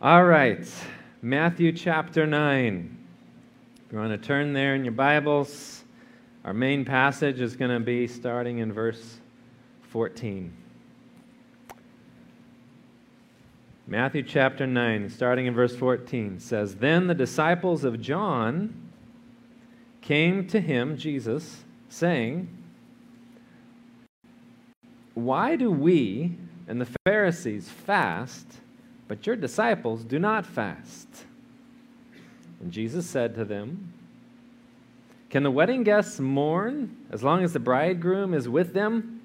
All right, Matthew chapter 9. If you want to turn there in your Bibles, our main passage is going to be starting in verse 14. Matthew chapter 9, starting in verse 14, says Then the disciples of John came to him, Jesus, saying, Why do we and the Pharisees fast, but your disciples do not fast? And Jesus said to them, Can the wedding guests mourn as long as the bridegroom is with them?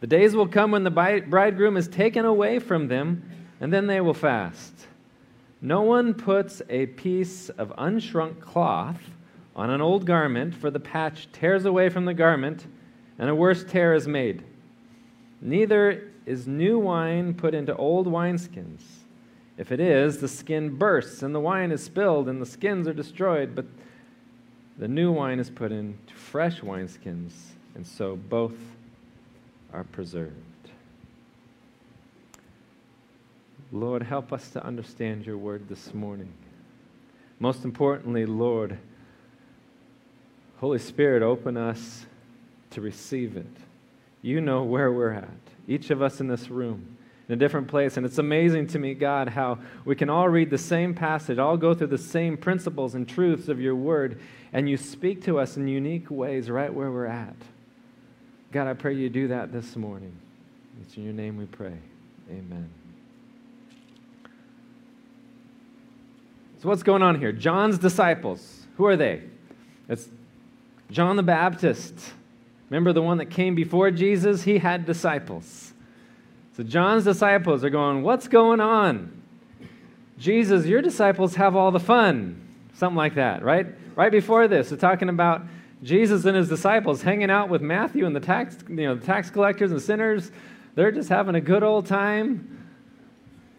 The days will come when the bridegroom is taken away from them and then they will fast. No one puts a piece of unshrunk cloth on an old garment, for the patch tears away from the garment, and a worse tear is made. Neither is new wine put into old wineskins. If it is, the skin bursts, and the wine is spilled, and the skins are destroyed. But the new wine is put into fresh wineskins, and so both are preserved. Lord, help us to understand your word this morning. Most importantly, Lord, Holy Spirit, open us to receive it. You know where we're at, each of us in this room, in a different place. And it's amazing to me, God, how we can all read the same passage, all go through the same principles and truths of your word, and you speak to us in unique ways right where we're at. God, I pray you do that this morning. It's in your name we pray. Amen. So, what's going on here? John's disciples. Who are they? It's John the Baptist. Remember the one that came before Jesus? He had disciples. So, John's disciples are going, What's going on? Jesus, your disciples have all the fun. Something like that, right? Right before this, they're talking about Jesus and his disciples hanging out with Matthew and the tax, you know, the tax collectors and sinners. They're just having a good old time.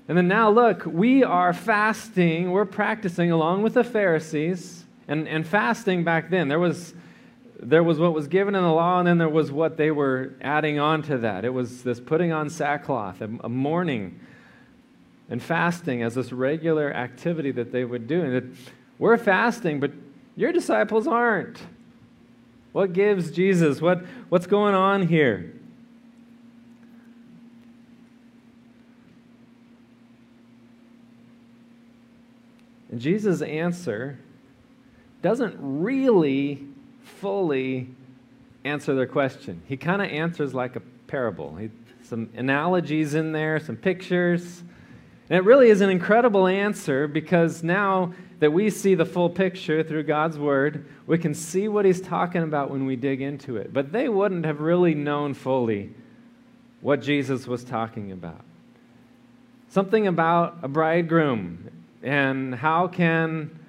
And then now, look, we are fasting, we're practicing along with the Pharisees. And, and fasting back then, there was, there was what was given in the law, and then there was what they were adding on to that. It was this putting on sackcloth, a, a mourning, and fasting as this regular activity that they would do. And that we're fasting, but your disciples aren't. What gives Jesus? What, what's going on here? And Jesus' answer doesn't really fully answer their question. He kind of answers like a parable. He, some analogies in there, some pictures. And it really is an incredible answer because now that we see the full picture through God's Word, we can see what He's talking about when we dig into it. But they wouldn't have really known fully what Jesus was talking about. Something about a bridegroom and how can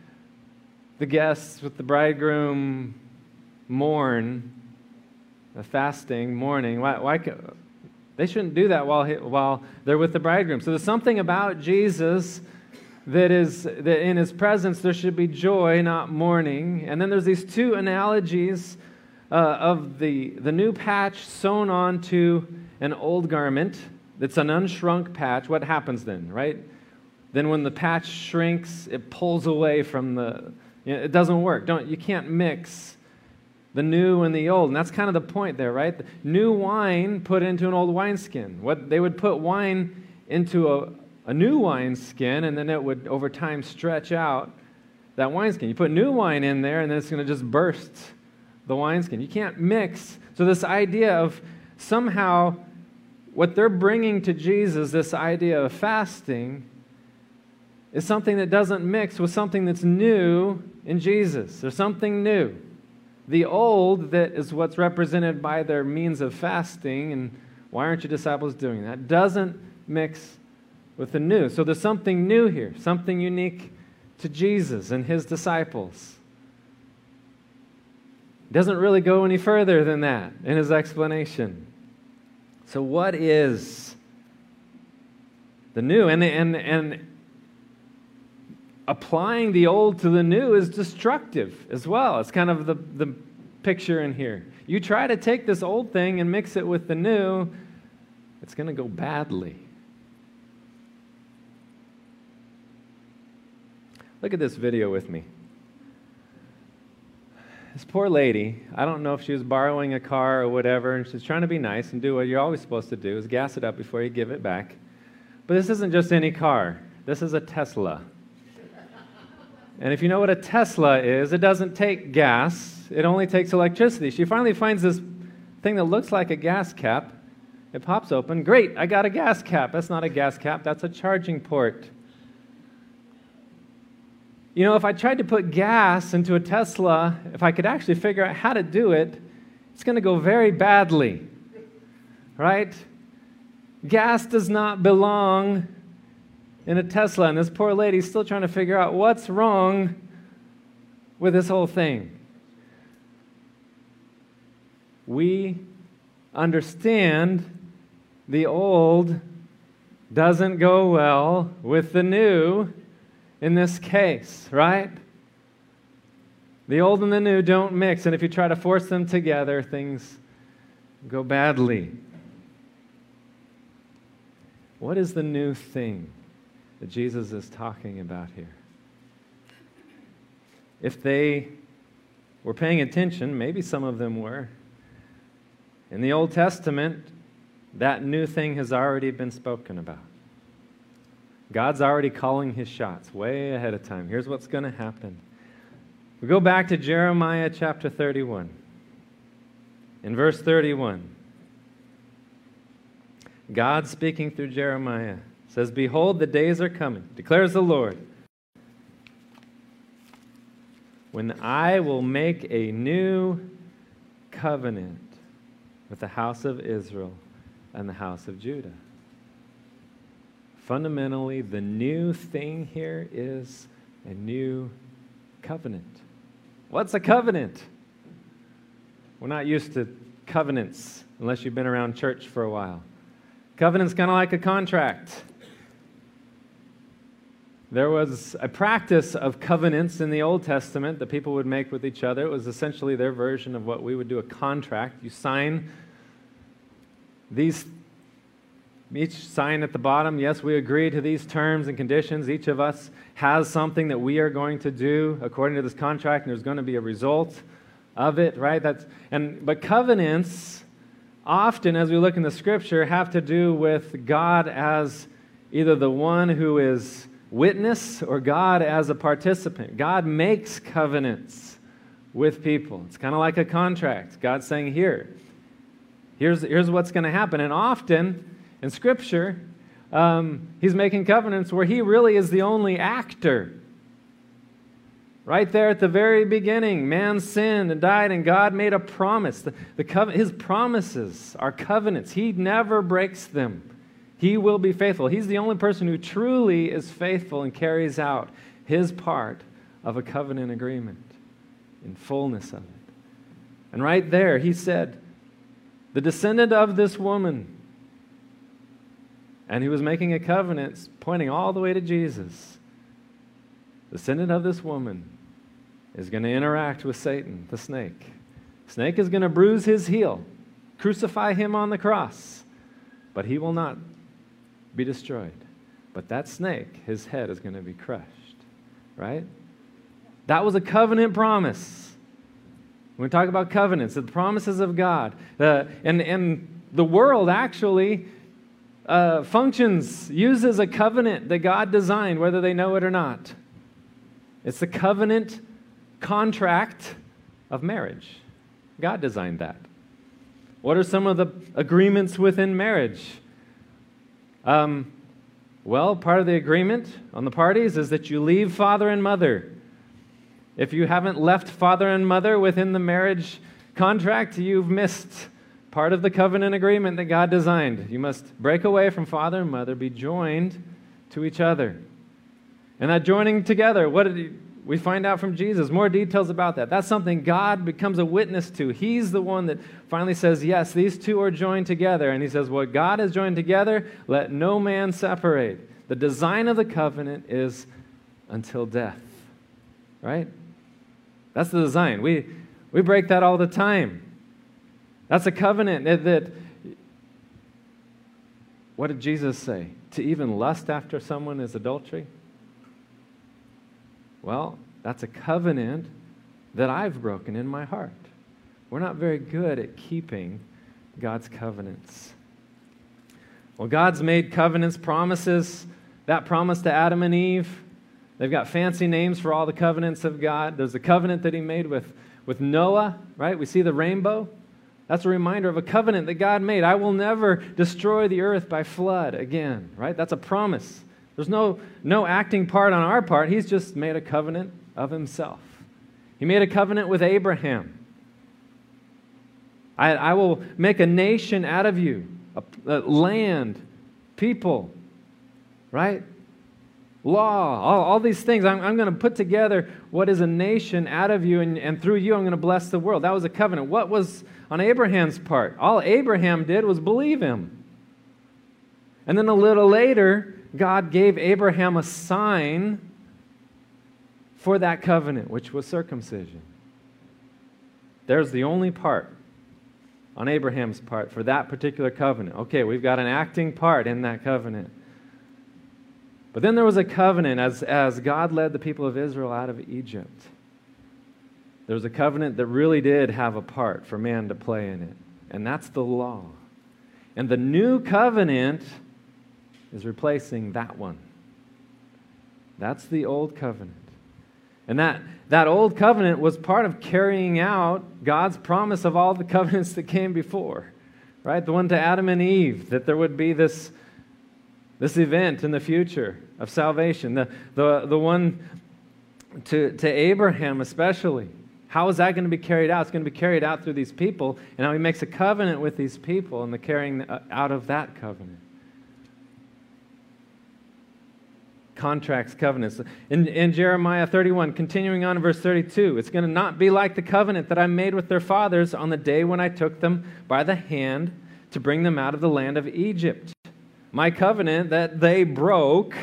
the guests with the bridegroom mourn, a fasting, mourning? Why, why they shouldn't do that while, he, while they're with the bridegroom. So there's something about Jesus that is that in his presence there should be joy, not mourning. And then there's these two analogies uh, of the, the new patch sewn onto an old garment that's an unshrunk patch. What happens then, right? Then when the patch shrinks, it pulls away from the, you know, it doesn't work. Don't, you can't mix the new and the old. And that's kind of the point there, right? The new wine put into an old wineskin. What they would put wine into a, a new wineskin, and then it would over time stretch out that wineskin. You put new wine in there, and then it's going to just burst the wineskin. You can't mix. So this idea of somehow what they're bringing to Jesus, this idea of fasting, is something that doesn't mix with something that's new in Jesus. There's something new. The old, that is what's represented by their means of fasting, and why aren't your disciples doing that? Doesn't mix with the new. So there's something new here, something unique to Jesus and his disciples. Doesn't really go any further than that in his explanation. So, what is the new? And, and, and applying the old to the new is destructive as well. It's kind of the, the picture in here. You try to take this old thing and mix it with the new, it's going to go badly. Look at this video with me. This poor lady, I don't know if she was borrowing a car or whatever, and she's trying to be nice and do what you're always supposed to do is gas it up before you give it back. But this isn't just any car. This is a Tesla. And if you know what a Tesla is, it doesn't take gas, it only takes electricity. She finally finds this thing that looks like a gas cap. It pops open. Great, I got a gas cap. That's not a gas cap, that's a charging port. You know, if I tried to put gas into a Tesla, if I could actually figure out how to do it, it's going to go very badly. Right? Gas does not belong in a Tesla, and this poor lady's still trying to figure out what's wrong with this whole thing. We understand the old doesn't go well with the new in this case, right? The old and the new don't mix, and if you try to force them together, things go badly. What is the new thing that Jesus is talking about here? If they were paying attention, maybe some of them were, in the Old Testament, that new thing has already been spoken about. God's already calling his shots way ahead of time. Here's what's going to happen. We go back to Jeremiah chapter 31. In verse 31, God speaking through Jeremiah says, Behold, the days are coming, declares the Lord, when I will make a new covenant with the house of Israel and the house of Judah fundamentally, the new thing here is a new covenant. What's a covenant? We're not used to covenants unless you've been around church for a while. Covenant's kind of like a contract. There was a practice of covenants in the Old Testament that people would make with each other. It was essentially their version of what we would do a contract. You sign these each sign at the bottom, yes, we agree to these terms and conditions. Each of us has something that we are going to do according to this contract, and there's going to be a result of it, right? That's, and, but covenants, often, as we look in the scripture, have to do with God as either the one who is witness or God as a participant. God makes covenants with people. It's kind of like a contract. God's saying, here, here's, here's what's going to happen. And often, in Scripture, um, he's making covenants where he really is the only actor. Right there at the very beginning, man sinned and died, and God made a promise. The, the cov- his promises are covenants. He never breaks them. He will be faithful. He's the only person who truly is faithful and carries out his part of a covenant agreement in fullness of it. And right there, he said, The descendant of this woman and he was making a covenant pointing all the way to Jesus. The descendant of this woman is going to interact with Satan, the snake. Snake is going to bruise his heel, crucify him on the cross, but he will not be destroyed. But that snake, his head is going to be crushed, right? That was a covenant promise. When we talk about covenants, the promises of God, uh, and, and the world actually uh, functions, uses a covenant that God designed, whether they know it or not. It's the covenant contract of marriage. God designed that. What are some of the agreements within marriage? Um, well, part of the agreement on the parties is that you leave father and mother. If you haven't left father and mother within the marriage contract, you've missed part of the covenant agreement that God designed. You must break away from father and mother, be joined to each other. And that joining together, what did he, we find out from Jesus? More details about that. That's something God becomes a witness to. He's the one that finally says, Yes, these two are joined together. And he says, What God has joined together, let no man separate. The design of the covenant is until death. Right? That's the design. We, we break that all the time. That's a covenant that, that, what did Jesus say? To even lust after someone is adultery? Well, that's a covenant that I've broken in my heart. We're not very good at keeping God's covenants. Well, God's made covenants, promises, that promise to Adam and Eve. They've got fancy names for all the covenants of God. There's a covenant that he made with, with Noah, right? We see the rainbow. That's a reminder of a covenant that God made. I will never destroy the earth by flood again, right? That's a promise. There's no, no acting part on our part. He's just made a covenant of himself. He made a covenant with Abraham. I, I will make a nation out of you, a, a land, people, right? Law, all, all these things. I'm, I'm going to put together what is a nation out of you, and, and through you, I'm going to bless the world. That was a covenant. What was on Abraham's part? All Abraham did was believe him. And then a little later, God gave Abraham a sign for that covenant, which was circumcision. There's the only part on Abraham's part for that particular covenant. Okay, we've got an acting part in that covenant. But then there was a covenant as, as God led the people of Israel out of Egypt. There was a covenant that really did have a part for man to play in it, and that's the law. And the new covenant is replacing that one. That's the old covenant. And that, that old covenant was part of carrying out God's promise of all the covenants that came before, right? The one to Adam and Eve, that there would be this, this event in the future of salvation. The, the, the one to, to Abraham, especially. How is that going to be carried out? It's going to be carried out through these people. And now he makes a covenant with these people and the carrying uh, out of that covenant. Contracts, covenants. In, in Jeremiah 31, continuing on in verse 32, it's going to not be like the covenant that I made with their fathers on the day when I took them by the hand to bring them out of the land of Egypt. My covenant that they broke,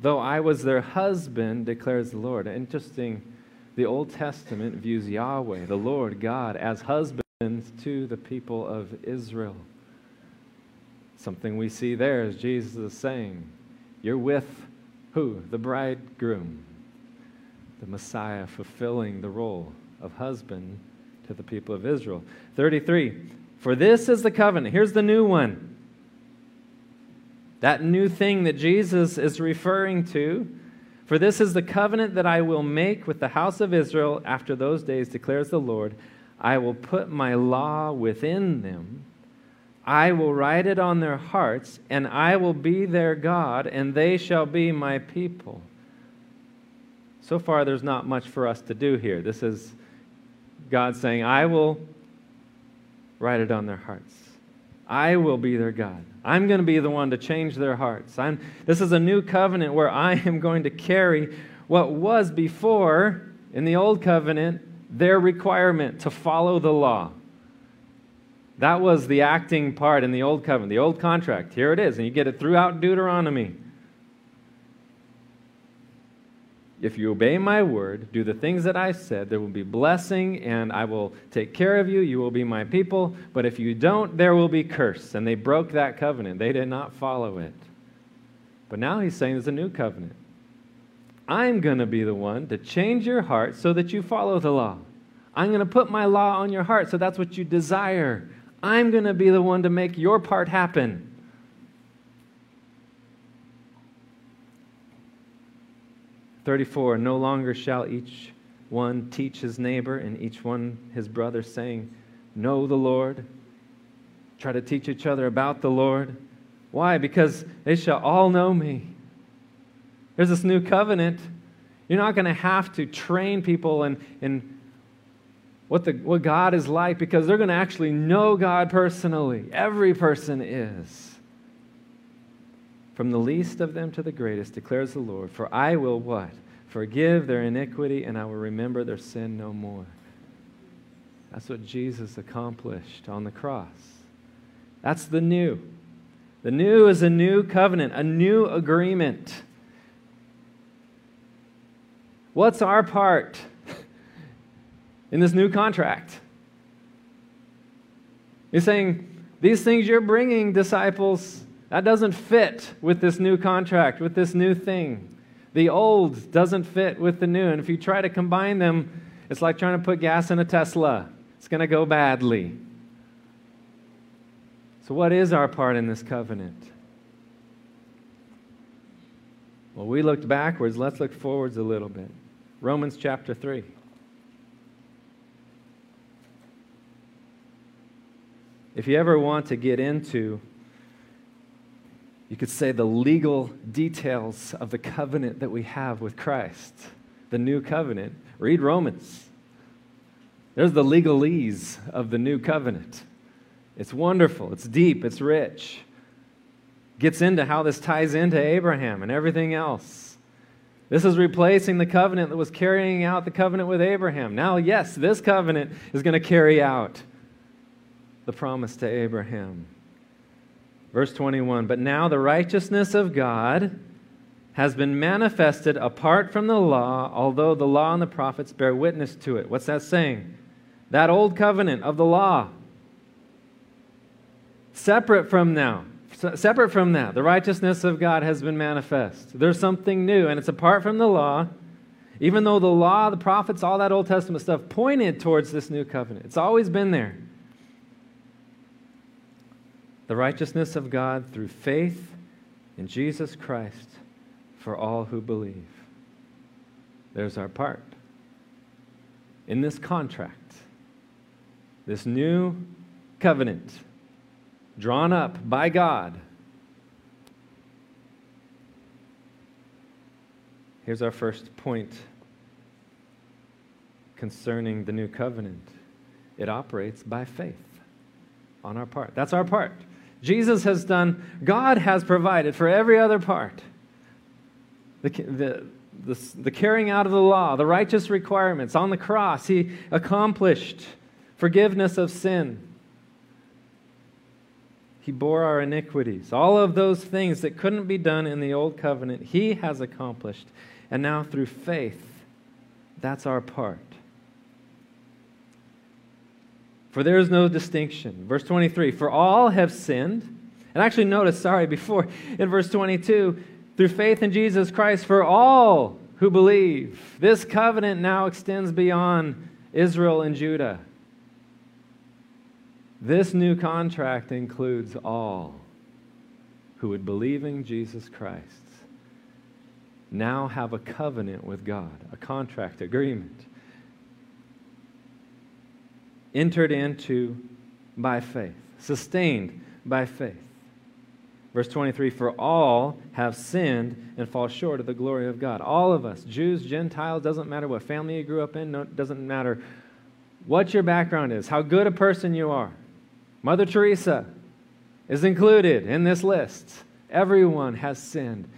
though I was their husband, declares the Lord. Interesting. The Old Testament views Yahweh, the Lord God, as husband to the people of Israel. Something we see there is Jesus is saying, you're with who? The bridegroom, the Messiah, fulfilling the role of husband to the people of Israel. 33. For this is the covenant. Here's the new one. That new thing that Jesus is referring to. For this is the covenant that I will make with the house of Israel after those days, declares the Lord. I will put my law within them I will write it on their hearts, and I will be their God, and they shall be my people. So far, there's not much for us to do here. This is God saying, I will write it on their hearts. I will be their God. I'm going to be the one to change their hearts. I'm, this is a new covenant where I am going to carry what was before, in the old covenant, their requirement to follow the law. That was the acting part in the Old Covenant, the Old Contract. Here it is, and you get it throughout Deuteronomy. If you obey my word, do the things that I said, there will be blessing, and I will take care of you. You will be my people. But if you don't, there will be curse. And they broke that covenant, they did not follow it. But now he's saying there's a new covenant. I'm going to be the one to change your heart so that you follow the law. I'm going to put my law on your heart so that's what you desire. I'm going to be the one to make your part happen. Thirty-four. No longer shall each one teach his neighbor and each one his brother, saying, "Know the Lord." Try to teach each other about the Lord. Why? Because they shall all know me. There's this new covenant. You're not going to have to train people and, and what, the, what God is like because they're going to actually know God personally. Every person is. From the least of them to the greatest, declares the Lord, for I will what? Forgive their iniquity and I will remember their sin no more. That's what Jesus accomplished on the cross. That's the new. The new is a new covenant, a new agreement. What's our part? In this new contract. He's saying, These things you're bringing, disciples, that doesn't fit with this new contract, with this new thing. The old doesn't fit with the new. And if you try to combine them, it's like trying to put gas in a Tesla. It's going to go badly. So, what is our part in this covenant? Well, we looked backwards. Let's look forwards a little bit. Romans chapter 3. If you ever want to get into, you could say, the legal details of the covenant that we have with Christ, the new covenant, read Romans. There's the legalese of the new covenant. It's wonderful, it's deep, it's rich. Gets into how this ties into Abraham and everything else. This is replacing the covenant that was carrying out the covenant with Abraham. Now, yes, this covenant is going to carry out the promise to Abraham. Verse 21 But now the righteousness of God has been manifested apart from the law, although the law and the prophets bear witness to it. What's that saying? That old covenant of the law. Separate from now, separate from that, the righteousness of God has been manifest. There's something new, and it's apart from the law. Even though the law, the prophets, all that Old Testament stuff pointed towards this new covenant, it's always been there the righteousness of God through faith in Jesus Christ for all who believe. There's our part. In this contract, this new covenant drawn up by God. Here's our first point concerning the new covenant it operates by faith on our part. That's our part. Jesus has done, God has provided for every other part. The, the, the, the, carrying out of the law, the righteous requirements on the cross, He accomplished forgiveness of sin. He bore our iniquities. All of those things that couldn't be done in the old covenant, He has accomplished. And now through faith, that's our part. For there is no distinction. Verse 23 For all have sinned. And actually, notice, sorry, before in verse 22, through faith in Jesus Christ, for all who believe. This covenant now extends beyond Israel and Judah. This new contract includes all who would believe in Jesus Christ. Now have a covenant with God, a contract agreement entered into by faith, sustained by faith. Verse 23 For all have sinned and fall short of the glory of God. All of us, Jews, Gentiles, doesn't matter what family you grew up in, no, doesn't matter what your background is, how good a person you are. Mother Teresa is included in this list. Everyone has sinned,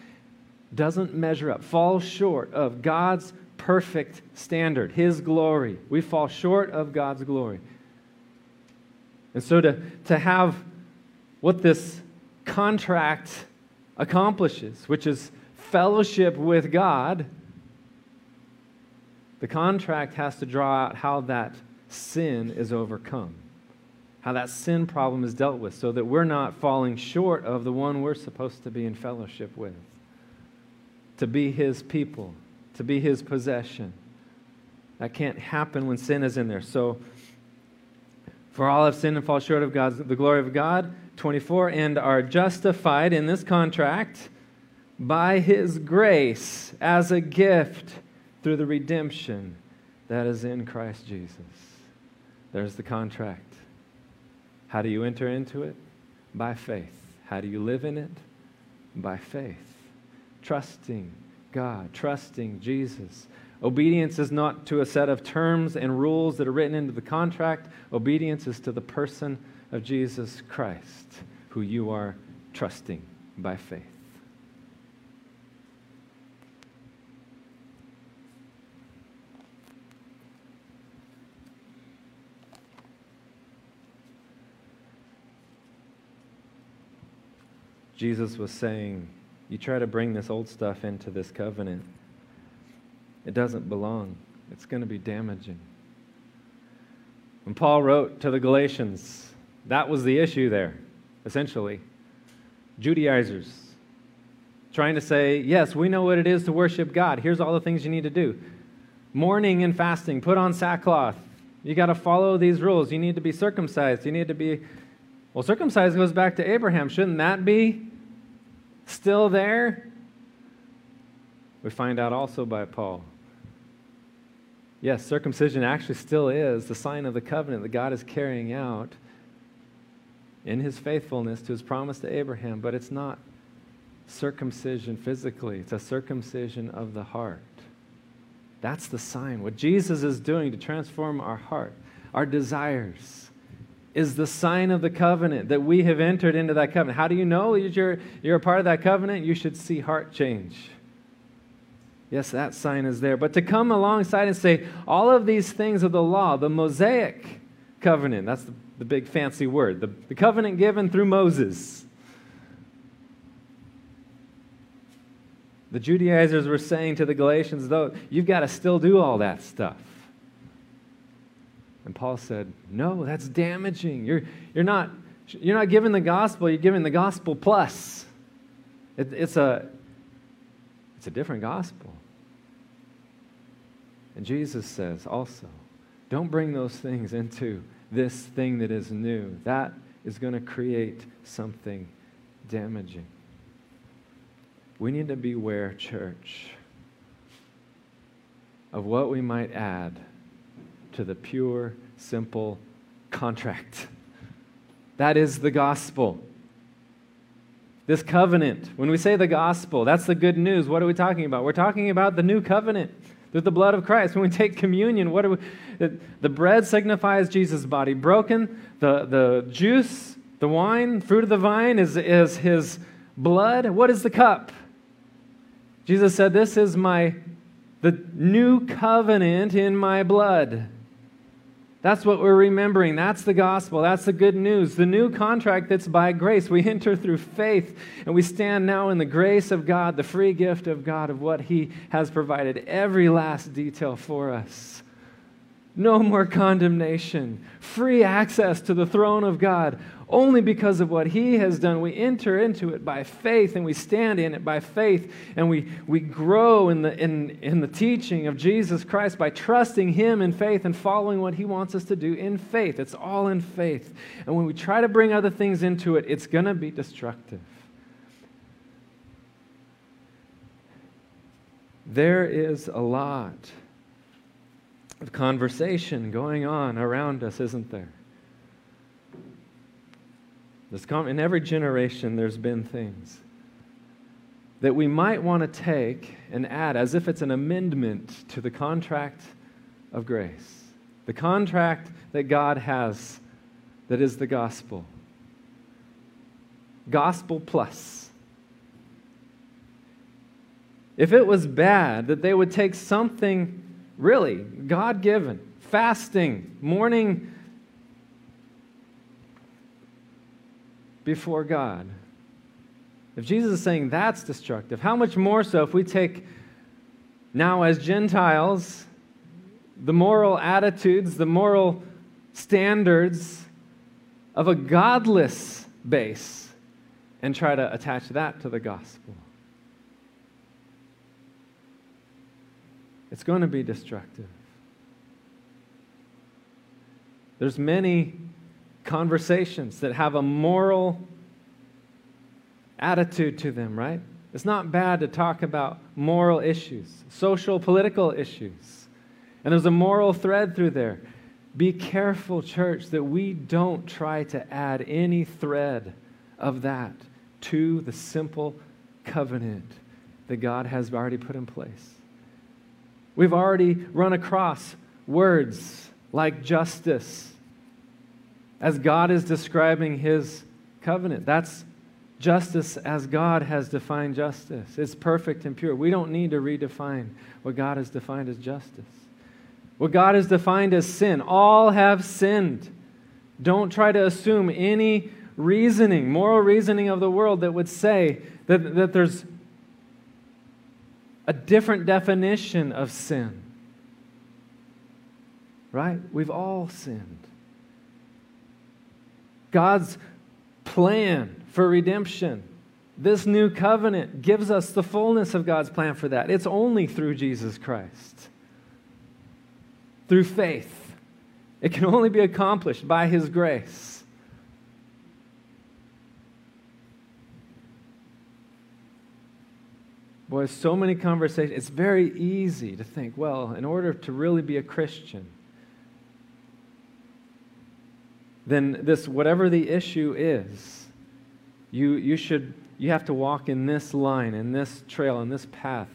doesn't measure up, falls short of God's perfect standard, His glory. We fall short of God's glory. And so to, to have what this contract accomplishes, which is fellowship with God, the contract has to draw out how that sin is overcome, how that sin problem is dealt with, so that we're not falling short of the one we're supposed to be in fellowship with, to be His people, to be his possession. That can't happen when sin is in there. So, for all have sinned and fall short of God's, the glory of God. 24, and are justified in this contract by his grace as a gift through the redemption that is in Christ Jesus. There's the contract. How do you enter into it? By faith. How do you live in it? By faith. Trusting God, trusting Jesus. Obedience is not to a set of terms and rules that are written into the contract. Obedience is to the person of Jesus Christ, who you are trusting by faith. Jesus was saying, you try to bring this old stuff into this covenant, it doesn't belong. It's going to be damaging. When Paul wrote to the Galatians, that was the issue there, essentially. Judaizers trying to say, yes, we know what it is to worship God. Here's all the things you need to do mourning and fasting, put on sackcloth. You got to follow these rules. You need to be circumcised. You need to be, well, circumcised goes back to Abraham. Shouldn't that be still there? We find out also by Paul. Yes, circumcision actually still is the sign of the covenant that God is carrying out in his faithfulness to his promise to Abraham, but it's not circumcision physically, it's a circumcision of the heart. That's the sign. What Jesus is doing to transform our heart, our desires, is the sign of the covenant that we have entered into that covenant. How do you know you're, you're a part of that covenant? You should see heart change. Yes, that sign is there. But to come alongside and say, all of these things of the law, the Mosaic covenant, that's the, the big fancy word, the, the covenant given through Moses. The Judaizers were saying to the Galatians, though, you've got to still do all that stuff. And Paul said, No, that's damaging. You're, you're, not, you're not giving the gospel, you're giving the gospel plus. It, it's, a, it's a different gospel. And Jesus says also, don't bring those things into this thing that is new. That is going to create something damaging. We need to beware, church, of what we might add to the pure, simple contract. That is the gospel. This covenant, when we say the gospel, that's the good news. What are we talking about? We're talking about the new covenant through the blood of Christ. When we take communion, what do we, the bread signifies Jesus' body broken, the, the juice, the wine, fruit of the vine is, is his blood. What is the cup? Jesus said, This is my the new covenant in my blood. That's what we're remembering. That's the gospel. That's the good news. The new contract that's by grace. We enter through faith and we stand now in the grace of God, the free gift of God, of what He has provided, every last detail for us. No more condemnation, free access to the throne of God, only because of what He has done. We enter into it by faith and we stand in it by faith and we, we grow in the, in, in the teaching of Jesus Christ by trusting Him in faith and following what He wants us to do in faith. It's all in faith. And when we try to bring other things into it, it's going to be destructive. There is a lot of conversation going on around us, isn't there? In every generation, there's been things that we might want to take and add as if it's an amendment to the contract of grace, the contract that God has that is the gospel. Gospel plus. If it was bad that they would take something really God given, fasting, mourning before God. If Jesus is saying that's destructive, how much more so if we take now as Gentiles the moral attitudes, the moral standards of a godless base and try to attach that to the gospel? It's going to be destructive. There's many conversations that have a moral attitude to them, right? It's not bad to talk about moral issues, social, political issues. And there's a moral thread through there. Be careful, church, that we don't try to add any thread of that to the simple covenant that God has already put in place. We've already run across words like justice as God is describing his covenant. That's justice as God has defined justice. It's perfect and pure. We don't need to redefine what God has defined as justice. What God has defined as sin. All have sinned. Don't try to assume any reasoning, moral reasoning of the world that would say that, that there's a different definition of sin. Right? We've all sinned. God's plan for redemption This new covenant gives us the fullness of God's plan for that. It's only through Jesus Christ, through faith. It can only be accomplished by His grace. Boy, so many conversations. It's very easy to think, well, in order to really be a Christian, then this, whatever the issue is, you, you should, you have to walk in this line, in this trail, in this path.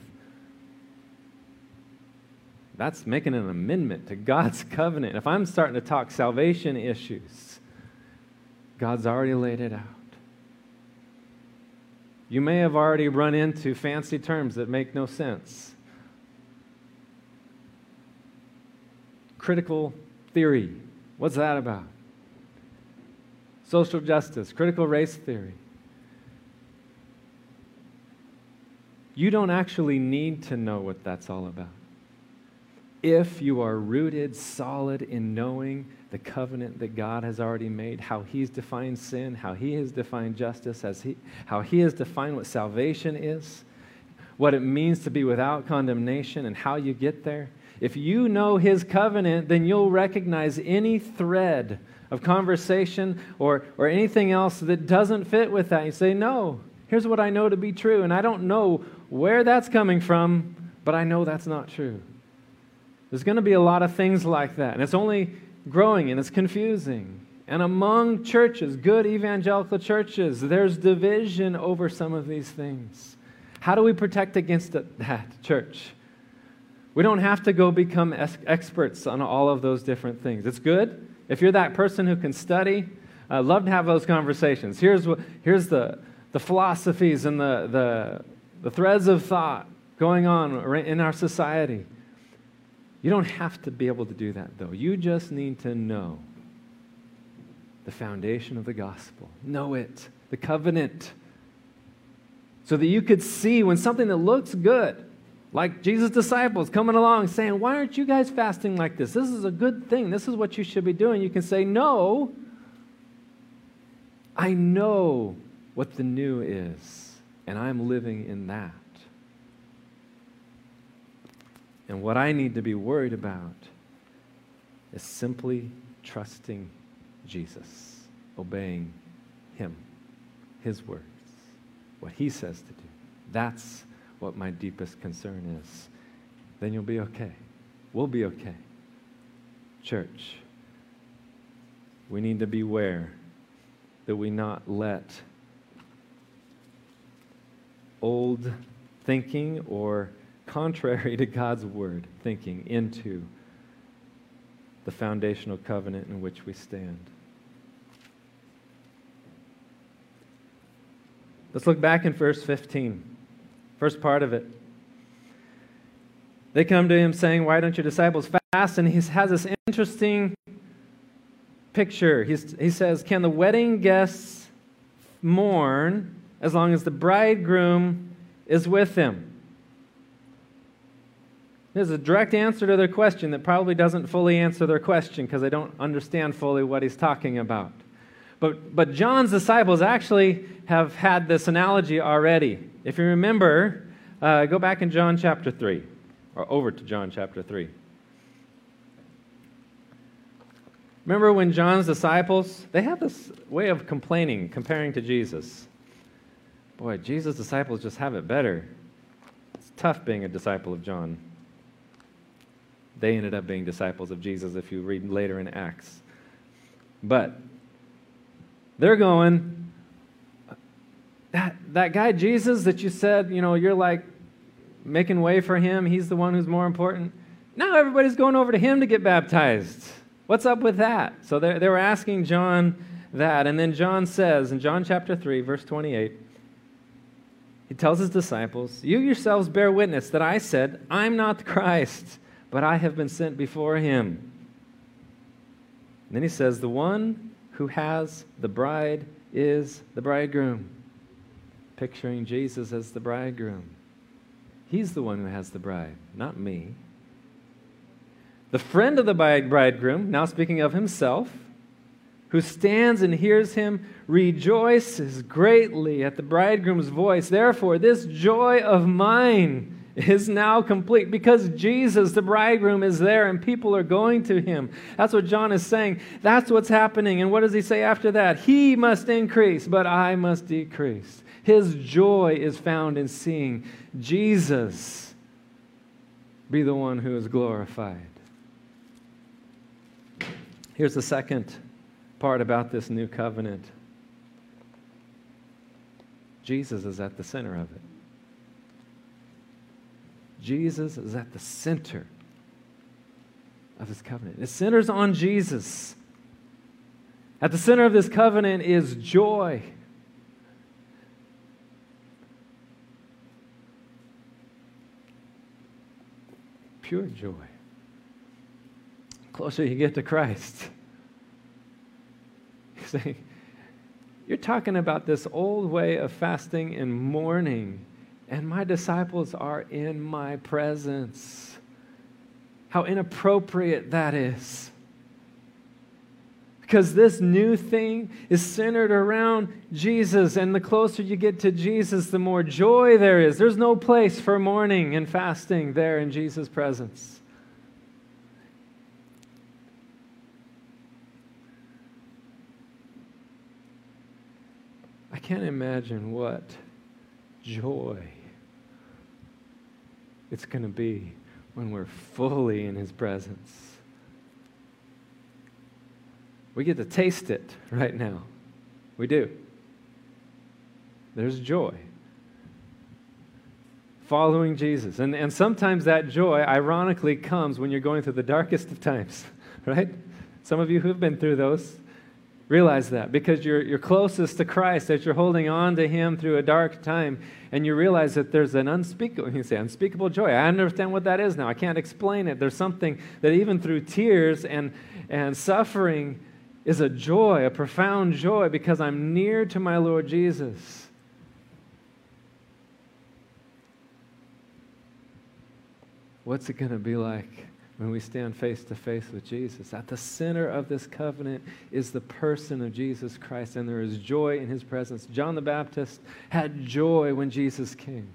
That's making an amendment to God's covenant. If I'm starting to talk salvation issues, God's already laid it out. You may have already run into fancy terms that make no sense. Critical theory. What's that about? Social justice, critical race theory. You don't actually need to know what that's all about. If you are rooted solid in knowing the covenant that God has already made, how He's defined sin, how He has defined justice, as he, how He has defined what salvation is, what it means to be without condemnation, and how you get there. If you know His covenant, then you'll recognize any thread of conversation or, or anything else that doesn't fit with that. You say, No, here's what I know to be true, and I don't know where that's coming from, but I know that's not true. There's going to be a lot of things like that, and it's only growing and it's confusing. And among churches, good evangelical churches, there's division over some of these things. How do we protect against that, church? We don't have to go become experts on all of those different things. It's good. If you're that person who can study, I love to have those conversations. Here's, what, here's the, the philosophies and the, the, the threads of thought going on in our society. You don't have to be able to do that, though. You just need to know the foundation of the gospel. Know it, the covenant. So that you could see when something that looks good, like Jesus' disciples coming along saying, Why aren't you guys fasting like this? This is a good thing. This is what you should be doing. You can say, No, I know what the new is, and I'm living in that. And what I need to be worried about is simply trusting Jesus, obeying Him, His words, what He says to do. That's what my deepest concern is. Then you'll be okay. We'll be okay. Church, we need to beware that we not let old thinking or contrary to God's word thinking into the foundational covenant in which we stand. Let's look back in verse 15, first part of it. They come to him saying, Why don't your disciples fast? And he has this interesting picture. He's, he says, Can the wedding guests mourn as long as the bridegroom is with them? This is a direct answer to their question that probably doesn't fully answer their question because they don't understand fully what he's talking about. But, but John's disciples actually have had this analogy already. If you remember, uh, go back in John chapter 3, or over to John chapter 3. Remember when John's disciples, they had this way of complaining, comparing to Jesus. Boy, Jesus' disciples just have it better. It's tough being a disciple of John. They ended up being disciples of Jesus if you read later in Acts. But they're going, that, that guy Jesus that you said, you know, you're like making way for him, he's the one who's more important. Now everybody's going over to him to get baptized. What's up with that? So they, they were asking John that. And then John says in John chapter 3, verse 28, he tells his disciples, You yourselves bear witness that I said, I'm not the Christ but I have been sent before him. And then he says, The one who has the bride is the bridegroom, picturing Jesus as the bridegroom. He's the one who has the bride, not me. The friend of the bridegroom, now speaking of himself, who stands and hears him rejoices greatly at the bridegroom's voice. Therefore, this joy of mine is now complete because Jesus, the bridegroom, is there and people are going to him. That's what John is saying. That's what's happening. And what does he say after that? He must increase, but I must decrease. His joy is found in seeing Jesus be the one who is glorified. Here's the second part about this new covenant Jesus is at the center of it. Jesus is at the center of his covenant. It centers on Jesus. At the center of this covenant is joy. Pure joy. closer you get to Christ, you say, You're talking about this old way of fasting and mourning and my disciples are in my presence. How inappropriate that is. Because this new thing is centered around Jesus, and the closer you get to Jesus, the more joy there is. There's no place for mourning and fasting there in Jesus' presence. I can't imagine what joy it's going to be when we're fully in His presence. We get to taste it right now. We do. There's joy. Following Jesus. And, and sometimes that joy, ironically, comes when you're going through the darkest of times, right? Some of you who've been through those, Realize that because you're, you're closest to Christ, that you're holding on to Him through a dark time, and you realize that there's an unspeakable, you say, unspeakable joy. I understand what that is now. I can't explain it. There's something that even through tears and, and suffering is a joy, a profound joy, because I'm near to my Lord Jesus. What's it going to be like when we stand face to face with Jesus. At the center of this covenant is the person of Jesus Christ, and there is joy in his presence. John the Baptist had joy when Jesus came.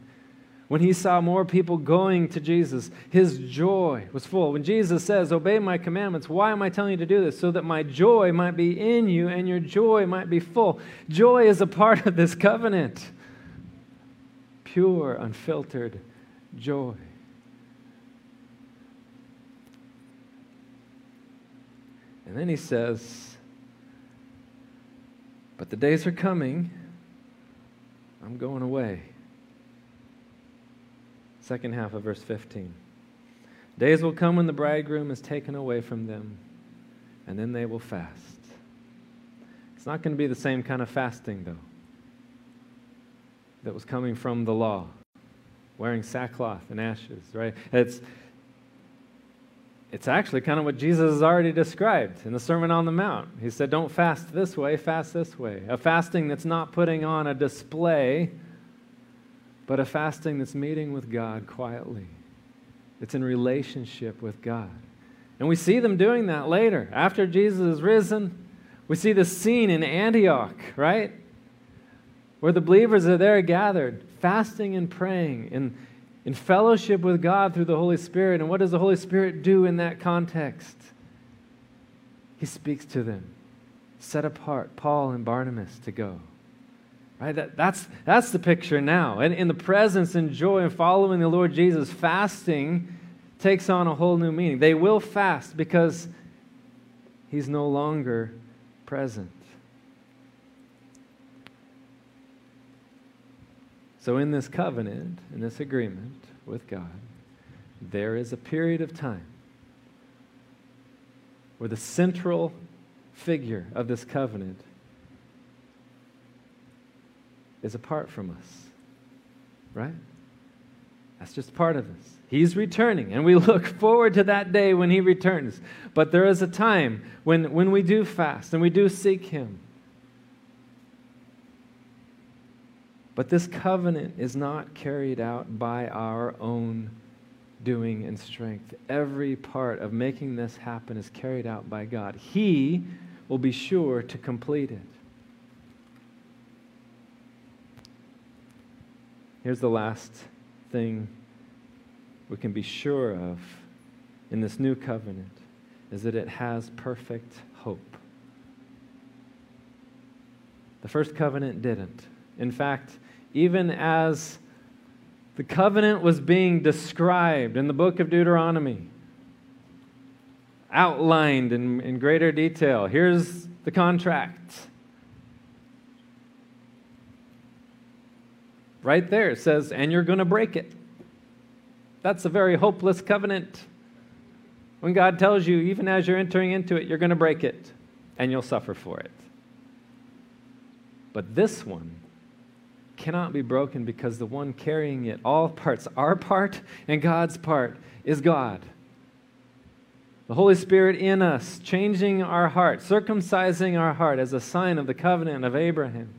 When he saw more people going to Jesus, his joy was full. When Jesus says, Obey my commandments, why am I telling you to do this? So that my joy might be in you and your joy might be full. Joy is a part of this covenant. Pure, unfiltered joy. And then he says, But the days are coming, I'm going away. Second half of verse 15. Days will come when the bridegroom is taken away from them, and then they will fast. It's not going to be the same kind of fasting, though, that was coming from the law, wearing sackcloth and ashes, right? It's, it's actually kind of what Jesus has already described in the Sermon on the Mount. He said, Don't fast this way, fast this way. A fasting that's not putting on a display, but a fasting that's meeting with God quietly. It's in relationship with God. And we see them doing that later. After Jesus is risen, we see the scene in Antioch, right? Where the believers are there gathered, fasting and praying. And in fellowship with God through the Holy Spirit. And what does the Holy Spirit do in that context? He speaks to them, set apart Paul and Barnabas to go. Right? That, that's, that's the picture now. And in the presence and joy and following the Lord Jesus, fasting takes on a whole new meaning. They will fast because he's no longer present. So, in this covenant, in this agreement with God, there is a period of time where the central figure of this covenant is apart from us. Right? That's just part of this. He's returning, and we look forward to that day when He returns. But there is a time when, when we do fast and we do seek Him But this covenant is not carried out by our own doing and strength. Every part of making this happen is carried out by God. He will be sure to complete it. Here's the last thing we can be sure of in this new covenant is that it has perfect hope. The first covenant didn't. In fact, even as the covenant was being described in the book of Deuteronomy, outlined in, in greater detail, here's the contract. Right there it says, and you're going to break it. That's a very hopeless covenant. When God tells you, even as you're entering into it, you're going to break it and you'll suffer for it. But this one cannot be broken because the one carrying it, all parts, our part and God's part, is God. The Holy Spirit in us, changing our heart, circumcising our heart as a sign of the covenant of Abraham.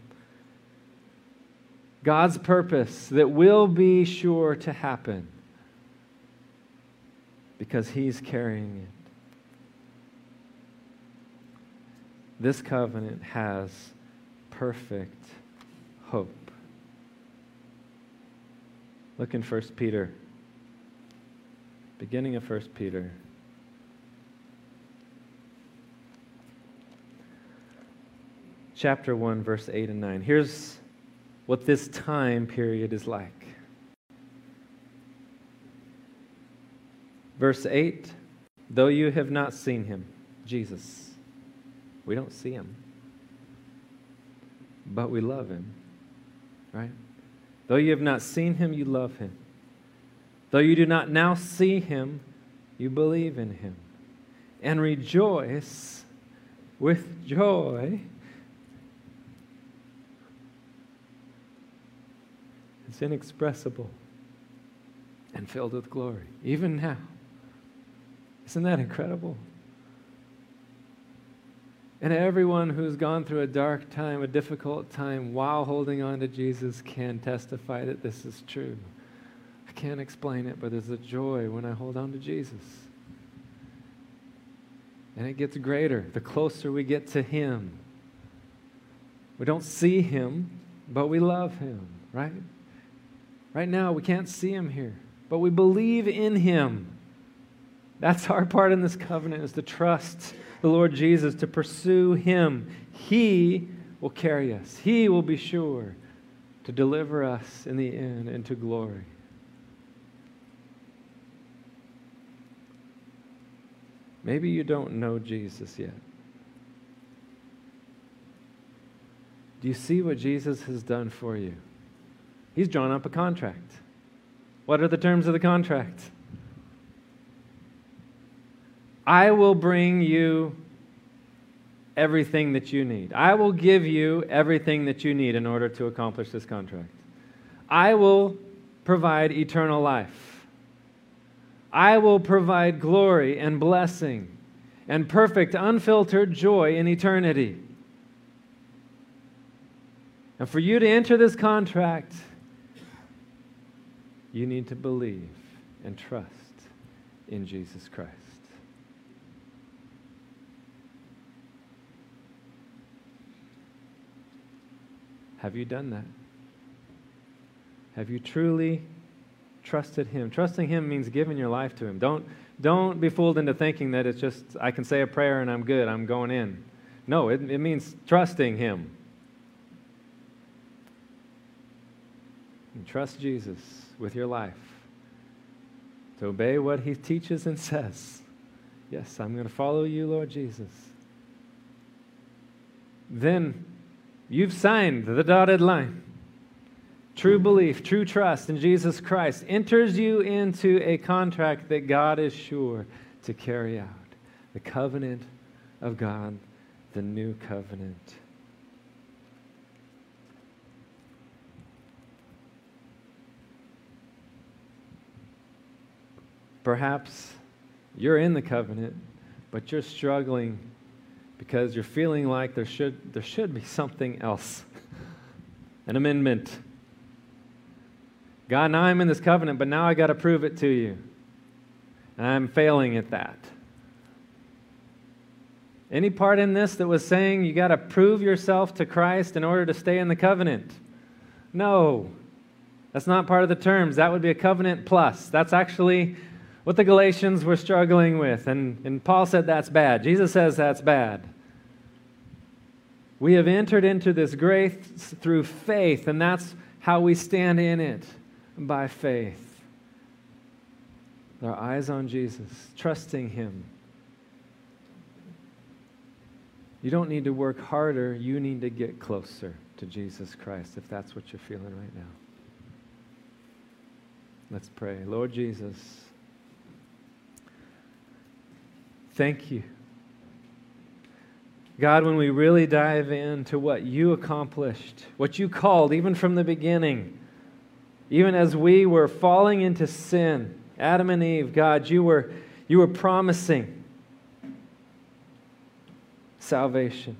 God's purpose that will be sure to happen because He's carrying it. This covenant has perfect hope. Look in 1 Peter, beginning of 1 Peter. Chapter 1, verse 8 and 9. Here's what this time period is like. Verse 8 Though you have not seen him, Jesus, we don't see him, but we love him, right? Though you have not seen him, you love him. Though you do not now see him, you believe in him and rejoice with joy. It's inexpressible and filled with glory, even now. Isn't that incredible? And everyone who's gone through a dark time, a difficult time, while holding on to Jesus can testify that this is true. I can't explain it, but there's a joy when I hold on to Jesus. And it gets greater the closer we get to Him. We don't see Him, but we love Him, right? Right now, we can't see Him here, but we believe in Him. That's our part in this covenant is to trust the Lord Jesus, to pursue him. He will carry us. He will be sure to deliver us in the end into glory. Maybe you don't know Jesus yet. Do you see what Jesus has done for you? He's drawn up a contract. What are the terms of the contract? I will bring you everything that you need. I will give you everything that you need in order to accomplish this contract. I will provide eternal life. I will provide glory and blessing and perfect, unfiltered joy in eternity. And for you to enter this contract, you need to believe and trust in Jesus Christ. Have you done that? Have you truly trusted Him? Trusting Him means giving your life to Him. Don't, don't be fooled into thinking that it's just, I can say a prayer and I'm good, I'm going in. No, it, it means trusting Him. And trust Jesus with your life. To obey what He teaches and says. Yes, I'm going to follow you, Lord Jesus. Then You've signed the dotted line. True belief, true trust in Jesus Christ enters you into a contract that God is sure to carry out. The covenant of God, the new covenant. Perhaps you're in the covenant, but you're struggling because you're feeling like there should, there should be something else an amendment. God, now I'm in this covenant, but now I got to prove it to you. And I'm failing at that. Any part in this that was saying you got to prove yourself to Christ in order to stay in the covenant? No. That's not part of the terms. That would be a covenant plus. That's actually what the Galatians were struggling with. And, and Paul said that's bad. Jesus says that's bad. We have entered into this grace through faith, and that's how we stand in it by faith. Our eyes on Jesus, trusting Him. You don't need to work harder, you need to get closer to Jesus Christ if that's what you're feeling right now. Let's pray. Lord Jesus, thank you. God, when we really dive into what you accomplished, what you called, even from the beginning, even as we were falling into sin, Adam and Eve, God, you were, you were promising salvation.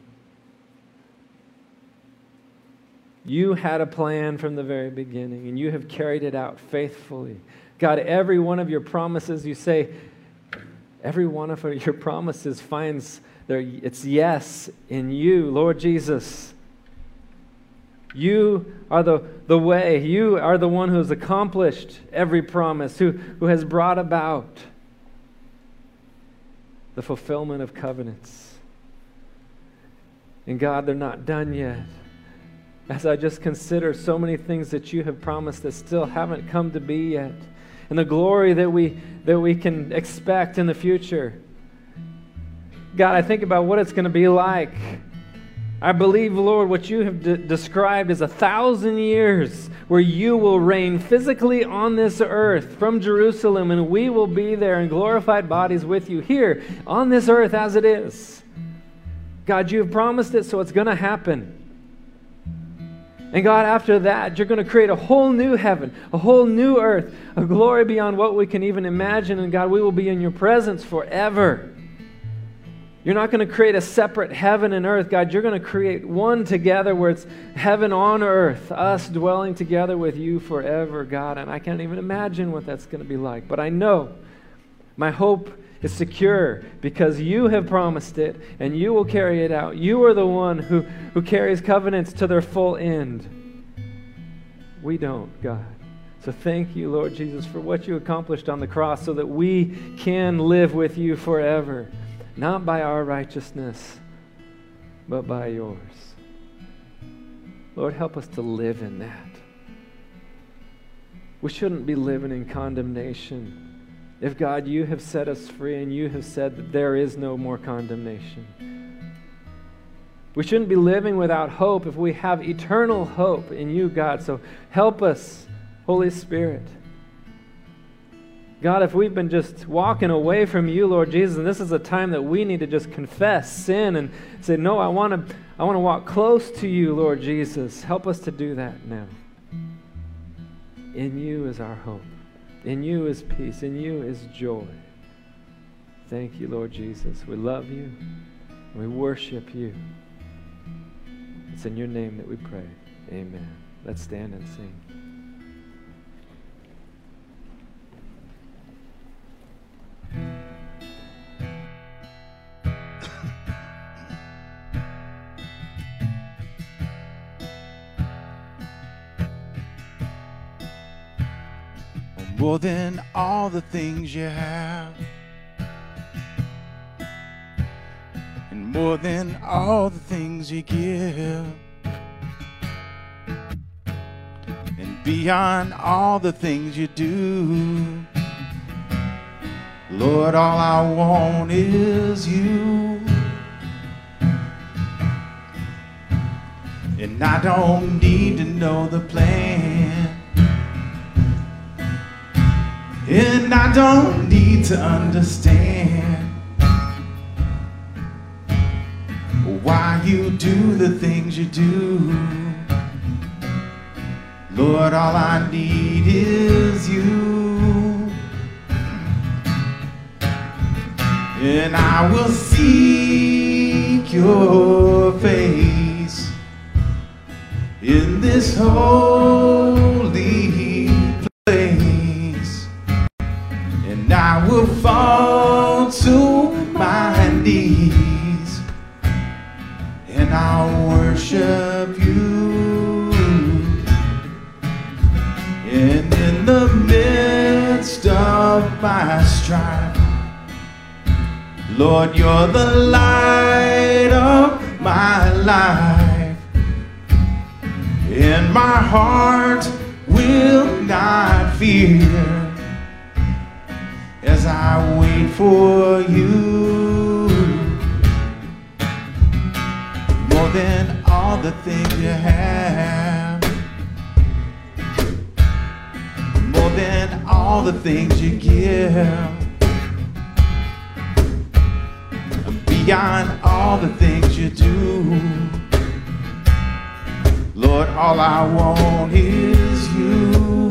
You had a plan from the very beginning, and you have carried it out faithfully. God, every one of your promises, you say, every one of your promises finds their, its yes in you, Lord Jesus. You are the, the way. You are the one who has accomplished every promise, who, who has brought about the fulfillment of covenants. And God, they're not done yet as I just consider so many things that you have promised that still haven't come to be yet, and the glory that we, that we can expect in the future. God, I think about what it's going to be like. I believe, Lord, what you have de- described as a thousand years where you will reign physically on this earth from Jerusalem, and we will be there in glorified bodies with you here on this earth as it is. God, you have promised it, so it's going to happen. And God, after that, you're going to create a whole new heaven, a whole new earth, a glory beyond what we can even imagine. And God, we will be in your presence forever. You're not going to create a separate heaven and earth, God. You're going to create one together where it's heaven on earth, us dwelling together with you forever, God. And I can't even imagine what that's going to be like. But I know my hope is secure because you have promised it and you will carry it out. You are the one who, who carries covenants to their full end. We don't, God. So thank you, Lord Jesus, for what you accomplished on the cross so that we can live with you forever, not by our righteousness, but by yours. Lord, help us to live in that. We shouldn't be living in condemnation. If God, you have set us free and you have said that there is no more condemnation. We shouldn't be living without hope if we have eternal hope in you, God. So help us, Holy Spirit. God, if we've been just walking away from you, Lord Jesus, and this is a time that we need to just confess sin and say, No, I want to I want to walk close to you, Lord Jesus. Help us to do that now. In you is our hope. In you is peace. In you is joy. Thank you, Lord Jesus. We love you. We worship you. It's in your name that we pray. Amen. Let's stand and sing. More than all the things you have, and more than all the things you give, and beyond all the things you do. Lord, all I want is you. And I don't need to know the plan. And I don't need to understand why you do the things you do. Lord, all I need is you. And I will seek your face in this holy fall to my knees and I'll worship you. And in the midst of my strife, Lord, you're the light of my life, and my heart will not fear as I wait for you. More than all the things you have. More than all the things you give. Beyond all the things you do. Lord, all I want is you.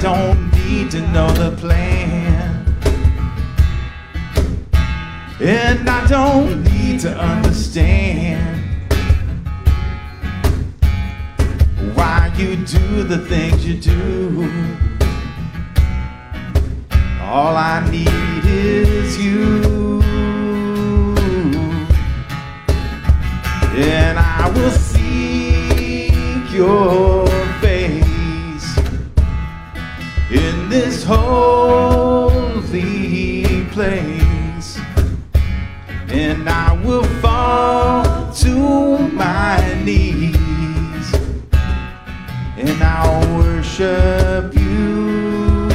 Don't need to know the plan. And I don't need to understand why you do the things you do. All I need is you. And I will seek your holy place. And I will fall to my knees and I'll worship you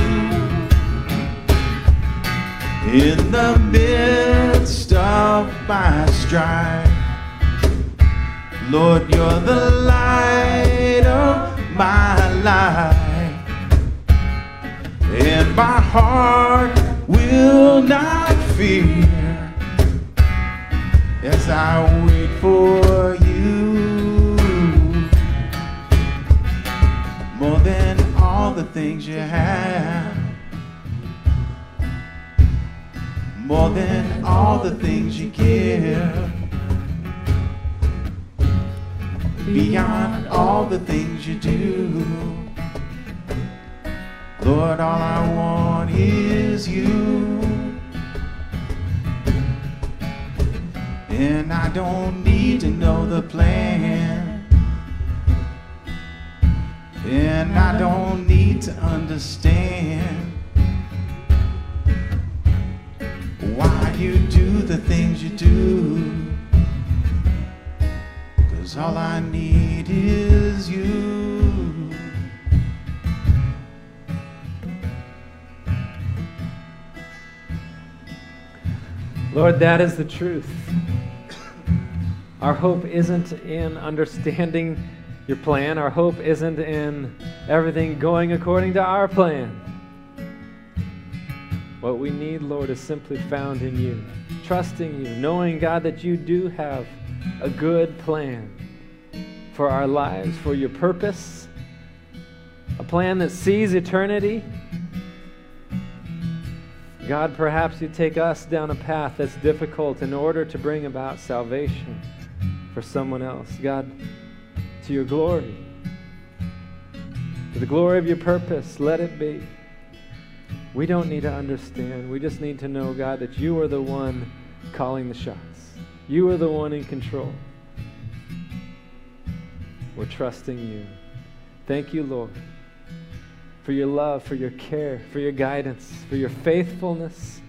in the midst of my strife. Lord, you're the light of my life, and my heart will not fear as I wait for you. More than all the things you have, more than all the things you give. beyond all the things you do. Lord, all I want is you. And I don't need to know the plan. And I don't need to understand why you do the things you do. Cause all I need is you. Lord, that is the truth. Our hope isn't in understanding your plan. Our hope isn't in everything going according to our plan. What we need, Lord, is simply found in you, trusting you, knowing, God, that you do have a good plan for our lives, for your purpose, a plan that sees eternity. God, perhaps you take us down a path that's difficult in order to bring about salvation for someone else. God, to your glory, to the glory of your purpose, let it be. We don't need to understand. We just need to know, God, that you are the one calling the shots. You are the one in control. We're trusting you. Thank you, Lord, for your love, for your care, for your guidance, for your faithfulness,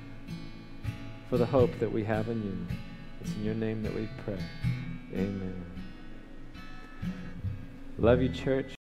for the hope that we have in you. It's in your name that we pray. Amen. Love you, church.